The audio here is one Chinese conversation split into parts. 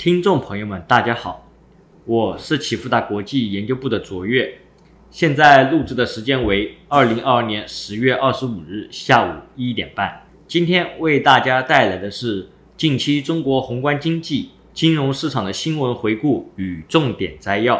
听众朋友们，大家好，我是启富达国际研究部的卓越，现在录制的时间为二零二二年十月二十五日下午一点半。今天为大家带来的是近期中国宏观经济、金融市场的新闻回顾与重点摘要。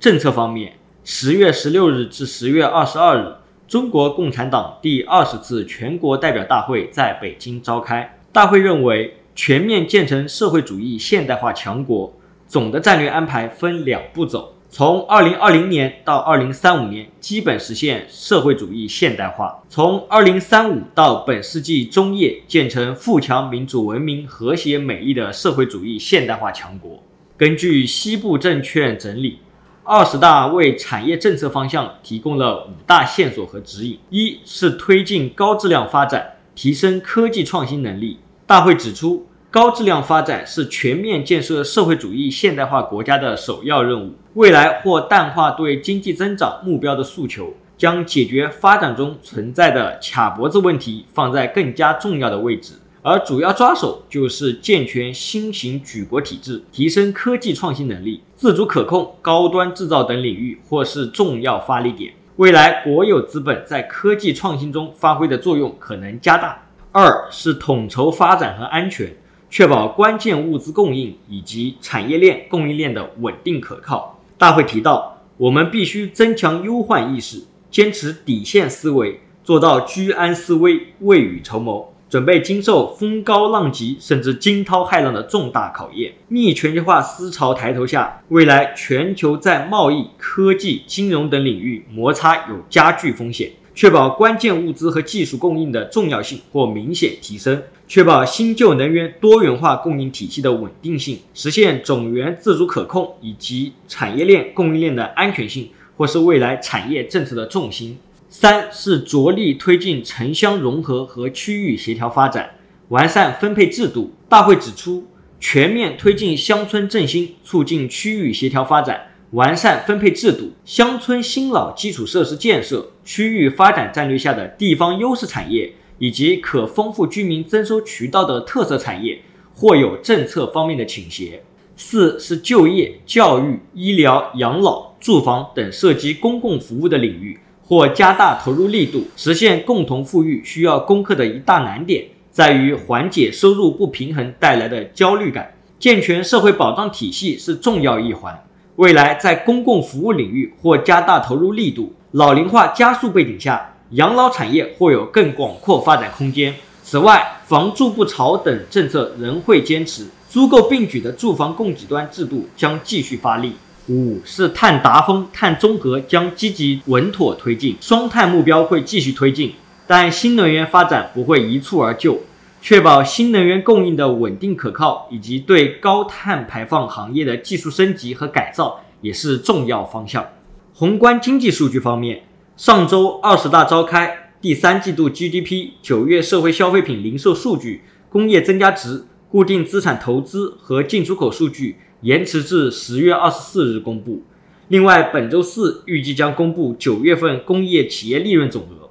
政策方面，十月十六日至十月二十二日，中国共产党第二十次全国代表大会在北京召开。大会认为，全面建成社会主义现代化强国，总的战略安排分两步走：从二零二零年到二零三五年，基本实现社会主义现代化；从二零三五到本世纪中叶，建成富强、民主、文明、和谐、美丽的社会主义现代化强国。根据西部证券整理。二十大为产业政策方向提供了五大线索和指引：一是推进高质量发展，提升科技创新能力。大会指出，高质量发展是全面建设社会主义现代化国家的首要任务。未来或淡化对经济增长目标的诉求，将解决发展中存在的卡脖子问题放在更加重要的位置。而主要抓手就是健全新型举国体制，提升科技创新能力，自主可控高端制造等领域或是重要发力点。未来国有资本在科技创新中发挥的作用可能加大。二是统筹发展和安全，确保关键物资供应以及产业链供应链的稳定可靠。大会提到，我们必须增强忧患意识，坚持底线思维，做到居安思危，未雨绸缪。准备经受风高浪急甚至惊涛骇浪的重大考验。逆全球化思潮抬头下，未来全球在贸易、科技、金融等领域摩擦有加剧风险。确保关键物资和技术供应的重要性或明显提升，确保新旧能源多元化供应体系的稳定性，实现种源自主可控以及产业链供应链的安全性，或是未来产业政策的重心。三是着力推进城乡融合和区域协调发展，完善分配制度。大会指出，全面推进乡村振兴，促进区域协调发展，完善分配制度。乡村新老基础设施建设、区域发展战略下的地方优势产业以及可丰富居民增收渠道的特色产业，或有政策方面的倾斜。四是就业、教育、医疗、养老、住房等涉及公共服务的领域。或加大投入力度，实现共同富裕，需要攻克的一大难点在于缓解收入不平衡带来的焦虑感。健全社会保障体系是重要一环。未来在公共服务领域或加大投入力度，老龄化加速背景下，养老产业或有更广阔发展空间。此外，房住不炒等政策仍会坚持，租购并举的住房供给端制度将继续发力。五是碳达峰、碳中和将积极稳妥推进，双碳目标会继续推进，但新能源发展不会一蹴而就，确保新能源供应的稳定可靠，以及对高碳排放行业的技术升级和改造也是重要方向。宏观经济数据方面，上周二十大召开，第三季度 GDP、九月社会消费品零售数据、工业增加值、固定资产投资和进出口数据。延迟至十月二十四日公布。另外，本周四预计将公布九月份工业企业利润总额。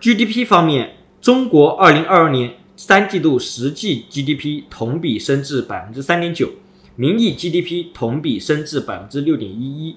GDP 方面，中国二零二二年三季度实际 GDP 同比升至百分之三点九，名义 GDP 同比升至百分之六点一一。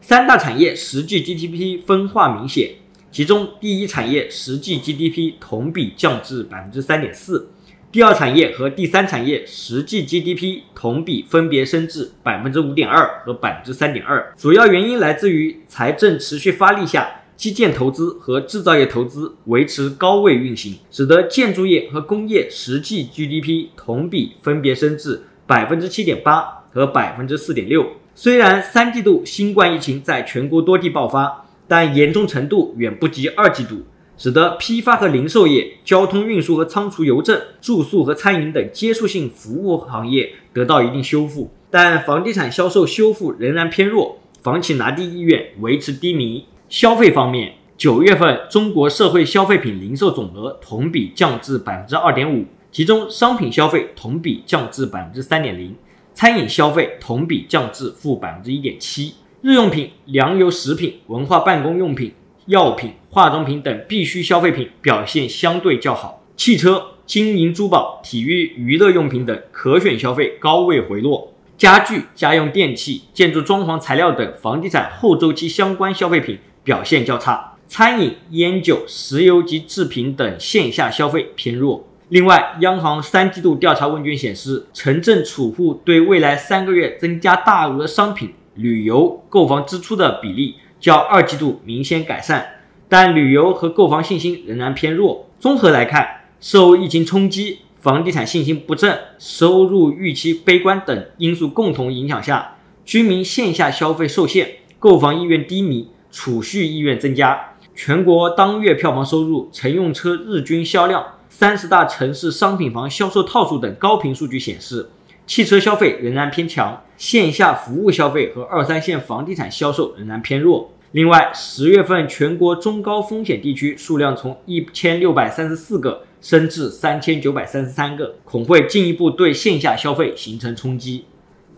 三大产业实际 GDP 分化明显，其中第一产业实际 GDP 同比降至百分之三点四。第二产业和第三产业实际 GDP 同比分别升至百分之五点二和百分之三点二，主要原因来自于财政持续发力下，基建投资和制造业投资维持高位运行，使得建筑业和工业实际 GDP 同比分别升至百分之七点八和百分之四点六。虽然三季度新冠疫情在全国多地爆发，但严重程度远不及二季度。使得批发和零售业、交通运输和仓储邮政、住宿和餐饮等接触性服务行业得到一定修复，但房地产销售修复仍然偏弱，房企拿地意愿维持低迷。消费方面，九月份中国社会消费品零售总额同比降至百分之二点五，其中商品消费同比降至百分之三点零，餐饮消费同比降至负百分之一点七，日用品、粮油食品、文化办公用品。药品、化妆品等必需消费品表现相对较好，汽车、金银珠宝、体育娱乐用品等可选消费高位回落，家具、家用电器、建筑装潢材料等房地产后周期相关消费品表现较差，餐饮、烟酒、石油及制品等线下消费偏弱。另外，央行三季度调查问卷显示，城镇储户对未来三个月增加大额商品、旅游、购房支出的比例较二季度明显改善，但旅游和购房信心仍然偏弱。综合来看，受疫情冲击、房地产信心不振、收入预期悲观等因素共同影响下，居民线下消费受限，购房意愿低迷，储蓄意愿增加。全国当月票房收入、乘用车日均销量。三十大城市商品房销售套数等高频数据显示，汽车消费仍然偏强，线下服务消费和二三线房地产销售仍然偏弱。另外，十月份全国中高风险地区数量从一千六百三十四个升至三千九百三十三个，恐会进一步对线下消费形成冲击。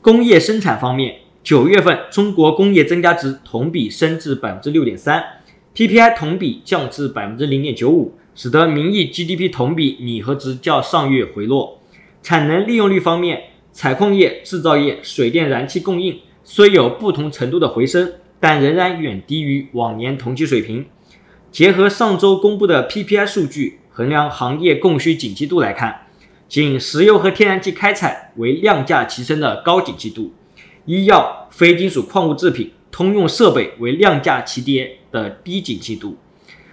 工业生产方面，九月份中国工业增加值同比升至百分之六点三，PPI 同比降至百分之零点九五。使得名义 GDP 同比拟合值较上月回落。产能利用率方面，采矿业、制造业、水电燃气供应虽有不同程度的回升，但仍然远低于往年同期水平。结合上周公布的 PPI 数据，衡量行业供需景气度来看，仅石油和天然气开采为量价齐升的高景气度，医药、非金属矿物制品、通用设备为量价齐跌的低景气度。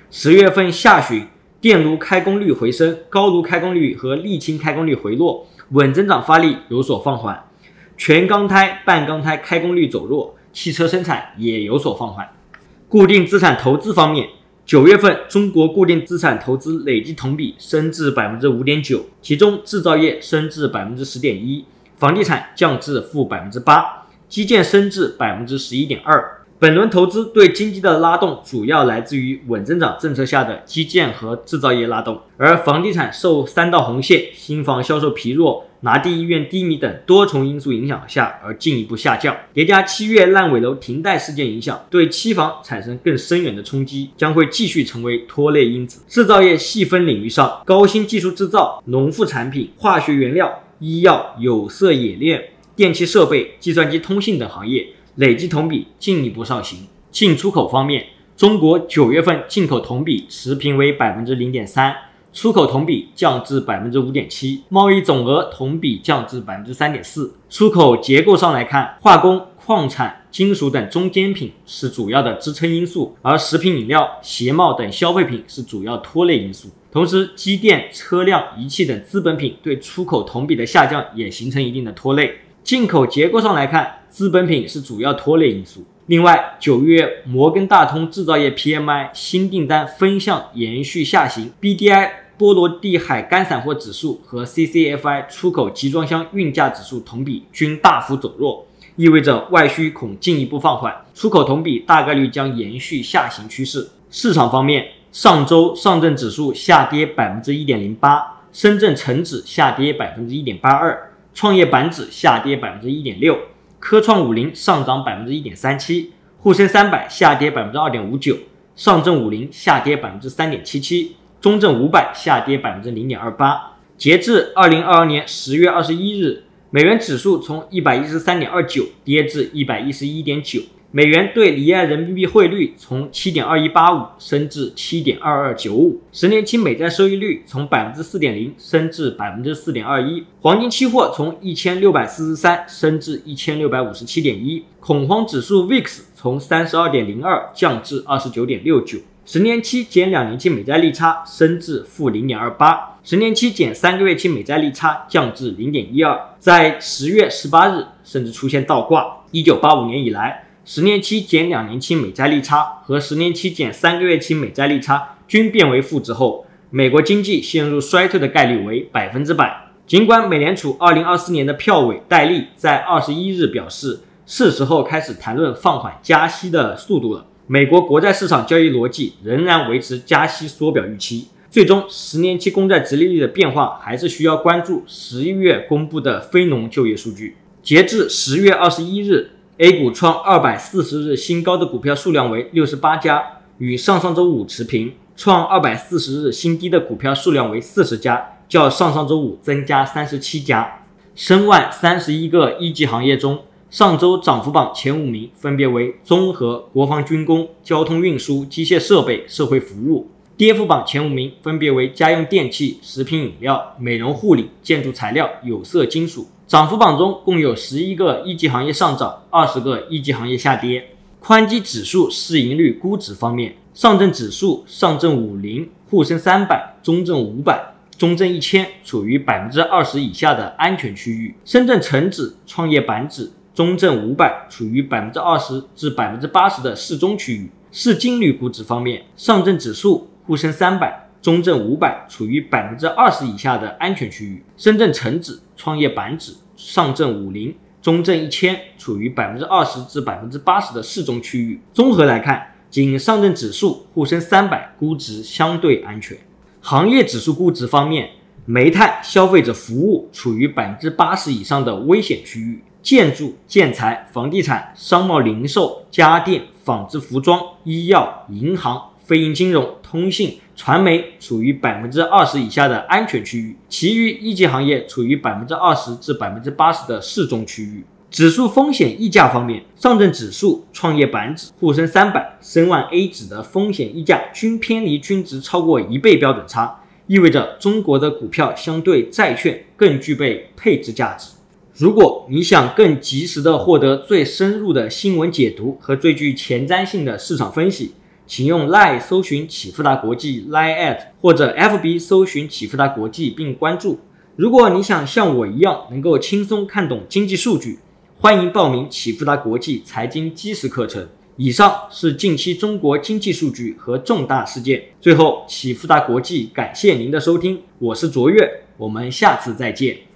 十月份下旬。电炉开工率回升，高炉开工率和沥青开工率回落，稳增长发力有所放缓。全钢胎、半钢胎开工率走弱，汽车生产也有所放缓。固定资产投资方面，九月份中国固定资产投资累计同比升至百分之五点九，其中制造业升至百分之十点一，房地产降至负百分之八，基建升至百分之十一点二。本轮投资对经济的拉动主要来自于稳增长政策下的基建和制造业拉动，而房地产受三道红线、新房销售疲弱、拿地意愿低迷等多重因素影响下而进一步下降，叠加七月烂尾楼停贷事件影响，对期房产生更深远的冲击，将会继续成为拖累因子。制造业细分领域上，高新技术制造、农副产品、化学原料、医药、有色冶炼、电气设备、计算机通信等行业。累计同比进一步上行。进出口方面，中国九月份进口同比持平为百分之零点三，出口同比降至百分之五点七，贸易总额同比降至百分之三点四。出口结构上来看，化工、矿产、金属等中间品是主要的支撑因素，而食品饮料、鞋帽等消费品是主要拖累因素。同时，机电、车辆、仪器等资本品对出口同比的下降也形成一定的拖累。进口结构上来看，资本品是主要拖累因素。另外，九月摩根大通制造业 PMI 新订单分项延续下行，BDI 波罗的海干散货指数和 CCFI 出口集装箱运价指数同比均大幅走弱，意味着外需恐进一步放缓，出口同比大概率将延续下行趋势。市场方面，上周上证指数下跌百分之一点零八，深圳成指下跌百分之一点八二。创业板指下跌百分之一点六，科创五零上涨百分之一点三七，沪深三百下跌百分之二点五九，上证五零下跌百分之三点七七，中证五百下跌百分之零点二八。截至二零二二年十月二十一日，美元指数从一百一十三点二九跌至一百一十一点九。美元对离岸人民币汇率从七点二一八五升至七点二二九五，十年期美债收益率从百分之四点零升至百分之四点二一，黄金期货从一千六百四十三升至一千六百五十七点一，恐慌指数 VIX 从三十二点零二降至二十九点六九，十年期减两年期美债利差升至负零点二八，十年期减三个月期美债利差降至零点一二，在十月十八日甚至出现倒挂，一九八五年以来。十年期减两年期美债利差和十年期减三个月期美债利差均变为负值后，美国经济陷入衰退的概率为百分之百。尽管美联储二零二四年的票委戴利在二十一日表示是时候开始谈论放缓加息的速度了，美国国债市场交易逻辑仍然维持加息缩表预期。最终，十年期公债直利率的变化还是需要关注十一月公布的非农就业数据。截至十月二十一日。A 股创二百四十日新高的股票数量为六十八家，与上上周五持平，创二百四十日新低的股票数量为四十家，较上上周五增加三十七家。申万三十一个一级行业中，上周涨幅榜前五名分别为综合、国防军工、交通运输、机械设备、社会服务；跌幅榜前五名分别为家用电器、食品饮料、美容护理、建筑材料、有色金属。涨幅榜中共有十一个一级行业上涨，二十个一级行业下跌。宽基指数市盈率估值方面，上证指数、上证五零、沪深三百、中证五百。中证一千处于百分之二十以下的安全区域，深圳成指、创业板指、中证五百处于百分之二十至百分之八十的适中区域。市净率估值方面，上证指数、沪深三百、中证五百处于百分之二十以下的安全区域，深圳成指、创业板指、上证五零、中证一千处于百分之二十至百分之八十的适中区域。综合来看，仅上证指数、沪深三百估值相对安全。行业指数估值方面，煤炭、消费者服务处于百分之八十以上的危险区域；建筑、建材、房地产、商贸零售、家电、纺织服装、医药、银行、非银金融、通信、传媒处于百分之二十以下的安全区域，其余一级行业处于百分之二十至百分之八十的适中区域。指数风险溢价方面，上证指数、创业板指、沪深三百、深万 A 指的风险溢价均偏离均值超过一倍标准差，意味着中国的股票相对债券更具备配置价值。如果你想更及时的获得最深入的新闻解读和最具前瞻性的市场分析，请用 Line 搜寻启富达国际 Line at 或者 FB 搜寻启富达国际并关注。如果你想像我一样能够轻松看懂经济数据，欢迎报名启富达国际财经基石课程。以上是近期中国经济数据和重大事件。最后，启富达国际感谢您的收听，我是卓越，我们下次再见。